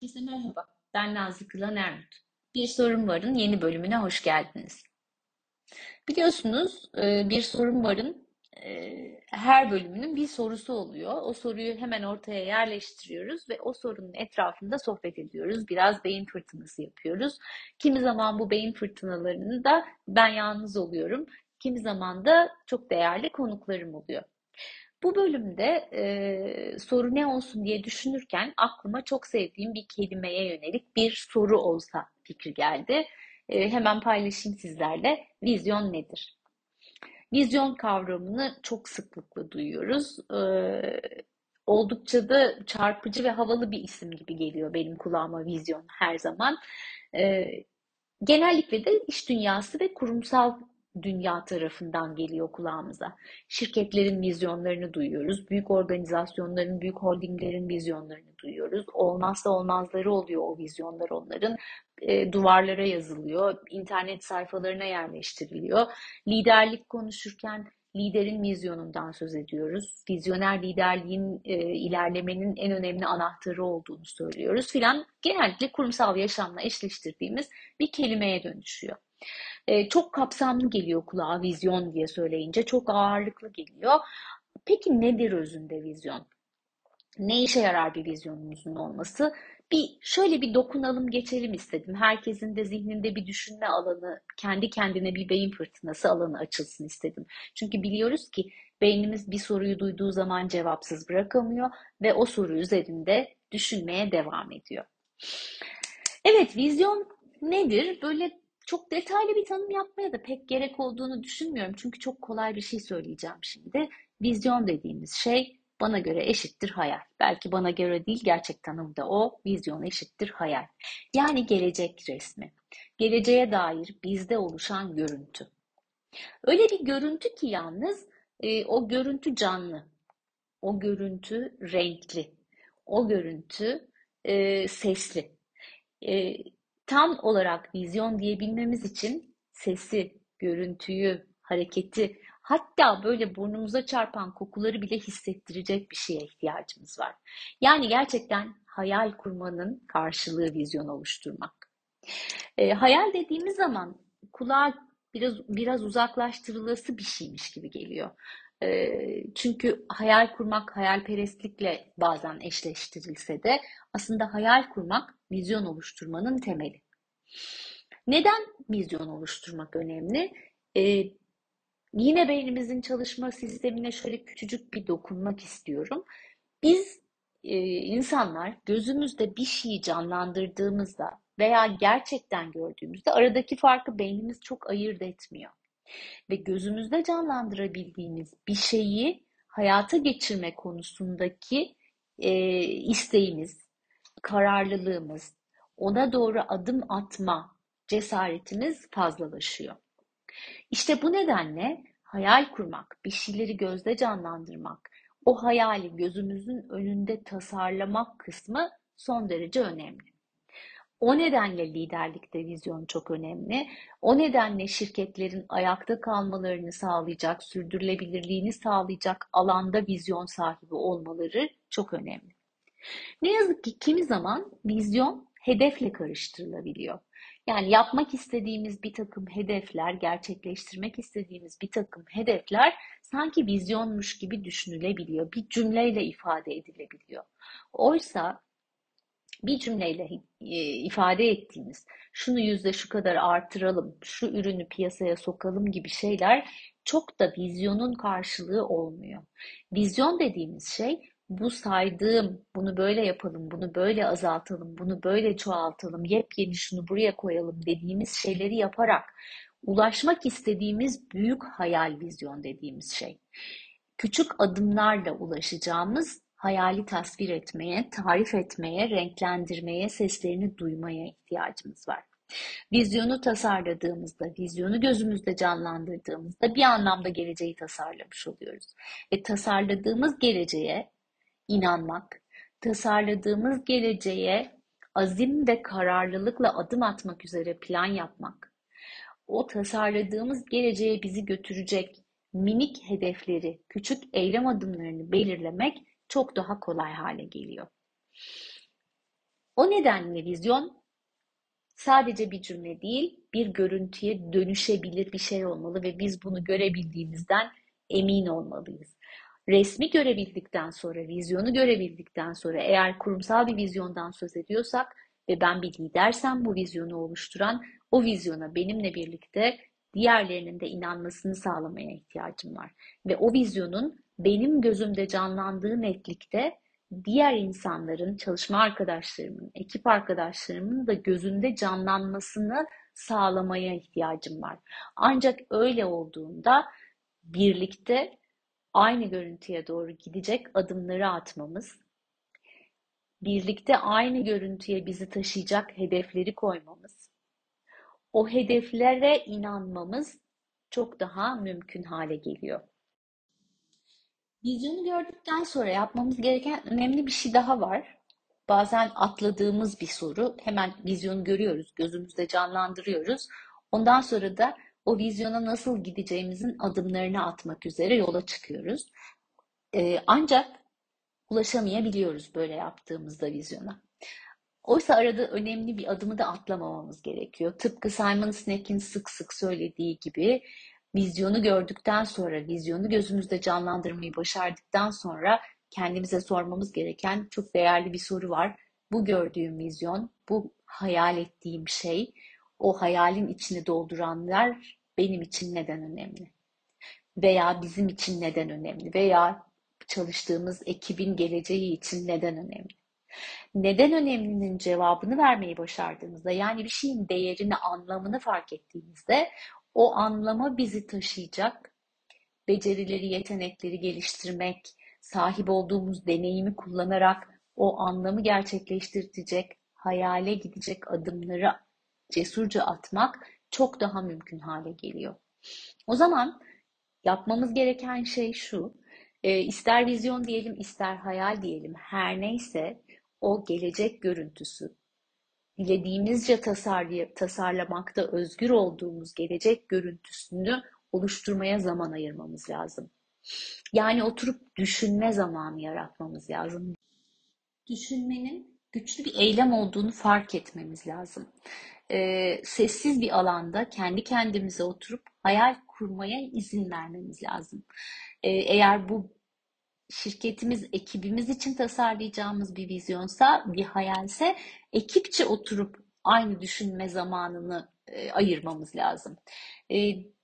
Herkese merhaba. Ben Nazlı Kılan Ermut. Bir Sorun Var'ın yeni bölümüne hoş geldiniz. Biliyorsunuz e, Bir Sorun Var'ın e, her bölümünün bir sorusu oluyor. O soruyu hemen ortaya yerleştiriyoruz ve o sorunun etrafında sohbet ediyoruz. Biraz beyin fırtınası yapıyoruz. Kimi zaman bu beyin fırtınalarını da ben yalnız oluyorum. Kimi zaman da çok değerli konuklarım oluyor. Bu bölümde e, soru ne olsun diye düşünürken aklıma çok sevdiğim bir kelimeye yönelik bir soru olsa fikri geldi. E, hemen paylaşayım sizlerle. Vizyon nedir? Vizyon kavramını çok sıklıkla duyuyoruz. E, oldukça da çarpıcı ve havalı bir isim gibi geliyor benim kulağıma vizyon her zaman. E, genellikle de iş dünyası ve kurumsal dünya tarafından geliyor kulağımıza. Şirketlerin vizyonlarını duyuyoruz. Büyük organizasyonların, büyük holdinglerin vizyonlarını duyuyoruz. Olmazsa olmazları oluyor o vizyonlar onların. E, duvarlara yazılıyor, internet sayfalarına yerleştiriliyor. Liderlik konuşurken liderin vizyonundan söz ediyoruz. Vizyoner liderliğin e, ilerlemenin en önemli anahtarı olduğunu söylüyoruz filan. Genellikle kurumsal yaşamla eşleştirdiğimiz bir kelimeye dönüşüyor. E, çok kapsamlı geliyor kulağa vizyon diye söyleyince. Çok ağırlıklı geliyor. Peki nedir özünde vizyon? Ne işe yarar bir vizyonumuzun olması? Bir şöyle bir dokunalım geçelim istedim. Herkesin de zihninde bir düşünme alanı, kendi kendine bir beyin fırtınası alanı açılsın istedim. Çünkü biliyoruz ki beynimiz bir soruyu duyduğu zaman cevapsız bırakamıyor ve o soru üzerinde düşünmeye devam ediyor. Evet, vizyon nedir? Böyle çok detaylı bir tanım yapmaya da pek gerek olduğunu düşünmüyorum. Çünkü çok kolay bir şey söyleyeceğim şimdi. Vizyon dediğimiz şey bana göre eşittir hayal. Belki bana göre değil gerçek tanımda o vizyon eşittir hayal. Yani gelecek resmi. Geleceğe dair bizde oluşan görüntü. Öyle bir görüntü ki yalnız e, o görüntü canlı. O görüntü renkli. O görüntü e, sesli. E, tam olarak vizyon diyebilmemiz için sesi, görüntüyü, hareketi, hatta böyle burnumuza çarpan kokuları bile hissettirecek bir şeye ihtiyacımız var. Yani gerçekten hayal kurmanın karşılığı vizyon oluşturmak. E, hayal dediğimiz zaman kulağa biraz biraz uzaklaştırılası bir şeymiş gibi geliyor. E, çünkü hayal kurmak hayalperestlikle bazen eşleştirilse de aslında hayal kurmak vizyon oluşturmanın temeli. Neden vizyon oluşturmak önemli? Ee, yine beynimizin çalışma sistemine şöyle küçücük bir dokunmak istiyorum. Biz e, insanlar gözümüzde bir şeyi canlandırdığımızda veya gerçekten gördüğümüzde aradaki farkı beynimiz çok ayırt etmiyor. Ve gözümüzde canlandırabildiğimiz bir şeyi hayata geçirme konusundaki e, isteğimiz, kararlılığımız, ona doğru adım atma cesaretimiz fazlalaşıyor. İşte bu nedenle hayal kurmak, bir şeyleri gözde canlandırmak, o hayali gözümüzün önünde tasarlamak kısmı son derece önemli. O nedenle liderlikte vizyon çok önemli. O nedenle şirketlerin ayakta kalmalarını sağlayacak, sürdürülebilirliğini sağlayacak alanda vizyon sahibi olmaları çok önemli. Ne yazık ki kimi zaman vizyon hedefle karıştırılabiliyor. Yani yapmak istediğimiz bir takım hedefler, gerçekleştirmek istediğimiz bir takım hedefler sanki vizyonmuş gibi düşünülebiliyor. Bir cümleyle ifade edilebiliyor. Oysa bir cümleyle e, ifade ettiğimiz şunu yüzde şu kadar artıralım, şu ürünü piyasaya sokalım gibi şeyler çok da vizyonun karşılığı olmuyor. Vizyon dediğimiz şey bu saydığım, bunu böyle yapalım, bunu böyle azaltalım, bunu böyle çoğaltalım, yepyeni şunu buraya koyalım dediğimiz şeyleri yaparak ulaşmak istediğimiz büyük hayal vizyon dediğimiz şey. Küçük adımlarla ulaşacağımız hayali tasvir etmeye, tarif etmeye, renklendirmeye, seslerini duymaya ihtiyacımız var. Vizyonu tasarladığımızda, vizyonu gözümüzde canlandırdığımızda bir anlamda geleceği tasarlamış oluyoruz. Ve tasarladığımız geleceğe inanmak, tasarladığımız geleceğe azim ve kararlılıkla adım atmak üzere plan yapmak, o tasarladığımız geleceğe bizi götürecek minik hedefleri, küçük eylem adımlarını belirlemek çok daha kolay hale geliyor. O nedenle vizyon sadece bir cümle değil, bir görüntüye dönüşebilir bir şey olmalı ve biz bunu görebildiğimizden emin olmalıyız. Resmi görebildikten sonra, vizyonu görebildikten sonra eğer kurumsal bir vizyondan söz ediyorsak ve ben bir lidersem bu vizyonu oluşturan, o vizyona benimle birlikte diğerlerinin de inanmasını sağlamaya ihtiyacım var. Ve o vizyonun benim gözümde canlandığı netlikte diğer insanların, çalışma arkadaşlarımın, ekip arkadaşlarımın da gözünde canlanmasını sağlamaya ihtiyacım var. Ancak öyle olduğunda birlikte aynı görüntüye doğru gidecek adımları atmamız, birlikte aynı görüntüye bizi taşıyacak hedefleri koymamız, o hedeflere inanmamız çok daha mümkün hale geliyor. Vizyonu gördükten sonra yapmamız gereken önemli bir şey daha var. Bazen atladığımız bir soru. Hemen vizyonu görüyoruz, gözümüzde canlandırıyoruz. Ondan sonra da o vizyona nasıl gideceğimizin adımlarını atmak üzere yola çıkıyoruz. Ee, ancak ulaşamayabiliyoruz böyle yaptığımızda vizyona. Oysa arada önemli bir adımı da atlamamamız gerekiyor. Tıpkı Simon Sinek'in sık sık söylediği gibi vizyonu gördükten sonra, vizyonu gözümüzde canlandırmayı başardıktan sonra kendimize sormamız gereken çok değerli bir soru var. Bu gördüğüm vizyon, bu hayal ettiğim şey, o hayalin içini dolduranlar benim için neden önemli? Veya bizim için neden önemli? Veya çalıştığımız ekibin geleceği için neden önemli? Neden önemlinin cevabını vermeyi başardığımızda, yani bir şeyin değerini, anlamını fark ettiğimizde o anlama bizi taşıyacak becerileri, yetenekleri geliştirmek, sahip olduğumuz deneyimi kullanarak o anlamı gerçekleştirecek, hayale gidecek adımları cesurca atmak çok daha mümkün hale geliyor. O zaman yapmamız gereken şey şu, e, ister vizyon diyelim, ister hayal diyelim, her neyse o gelecek görüntüsü, dilediğimizce tasarlamakta özgür olduğumuz gelecek görüntüsünü oluşturmaya zaman ayırmamız lazım. Yani oturup düşünme zamanı yaratmamız lazım. Düşünmenin güçlü bir eylem olduğunu fark etmemiz lazım. Ee, sessiz bir alanda kendi kendimize oturup hayal kurmaya izin vermemiz lazım. Ee, eğer bu şirketimiz, ekibimiz için tasarlayacağımız bir vizyonsa, bir hayalse ekipçe oturup aynı düşünme zamanını e, ayırmamız lazım. E,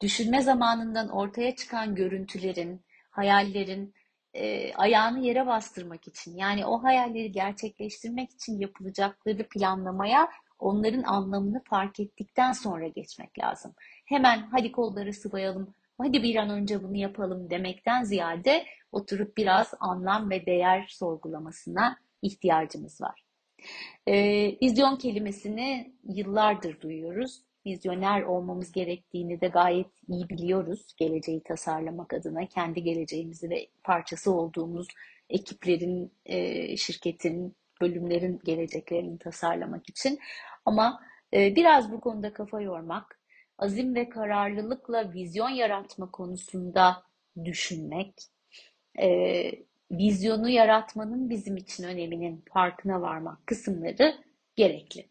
düşünme zamanından ortaya çıkan görüntülerin, hayallerin e, ayağını yere bastırmak için, yani o hayalleri gerçekleştirmek için yapılacakları planlamaya onların anlamını fark ettikten sonra geçmek lazım. Hemen hadi kolları sıvayalım, hadi bir an önce bunu yapalım demekten ziyade oturup biraz anlam ve değer sorgulamasına ihtiyacımız var. E, vizyon kelimesini yıllardır duyuyoruz. Vizyoner olmamız gerektiğini de gayet iyi biliyoruz. Geleceği tasarlamak adına kendi geleceğimizi ve parçası olduğumuz ekiplerin, e, şirketin, bölümlerin geleceklerini tasarlamak için. Ama e, biraz bu konuda kafa yormak, azim ve kararlılıkla vizyon yaratma konusunda düşünmek, e, vizyonu yaratmanın bizim için öneminin farkına varmak kısımları gerekli.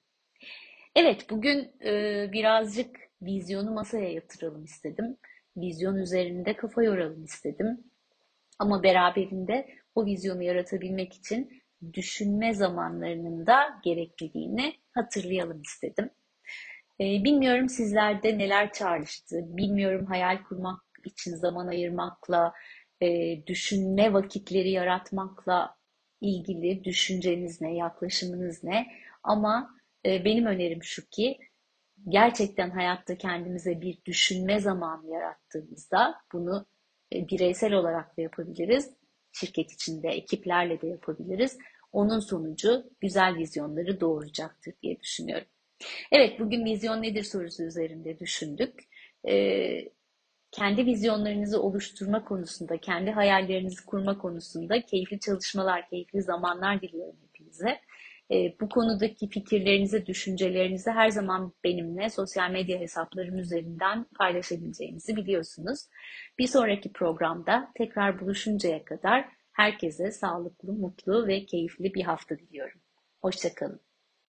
Evet, bugün e, birazcık vizyonu masaya yatıralım istedim. Vizyon üzerinde kafa yoralım istedim. Ama beraberinde o vizyonu yaratabilmek için düşünme zamanlarının da gerekliliğini hatırlayalım istedim. Ee, bilmiyorum sizlerde neler çağrıştı, bilmiyorum hayal kurmak için zaman ayırmakla, e, düşünme vakitleri yaratmakla ilgili düşünceniz ne, yaklaşımınız ne? Ama e, benim önerim şu ki gerçekten hayatta kendimize bir düşünme zamanı yarattığımızda bunu e, bireysel olarak da yapabiliriz. Şirket içinde, ekiplerle de yapabiliriz. Onun sonucu güzel vizyonları doğuracaktır diye düşünüyorum. Evet, bugün vizyon nedir sorusu üzerinde düşündük. Ee, kendi vizyonlarınızı oluşturma konusunda, kendi hayallerinizi kurma konusunda keyifli çalışmalar, keyifli zamanlar diliyorum hepinize. Ee, bu konudaki fikirlerinizi, düşüncelerinizi her zaman benimle sosyal medya hesaplarım üzerinden paylaşabileceğinizi biliyorsunuz. Bir sonraki programda tekrar buluşuncaya kadar herkese sağlıklı, mutlu ve keyifli bir hafta diliyorum. Hoşçakalın.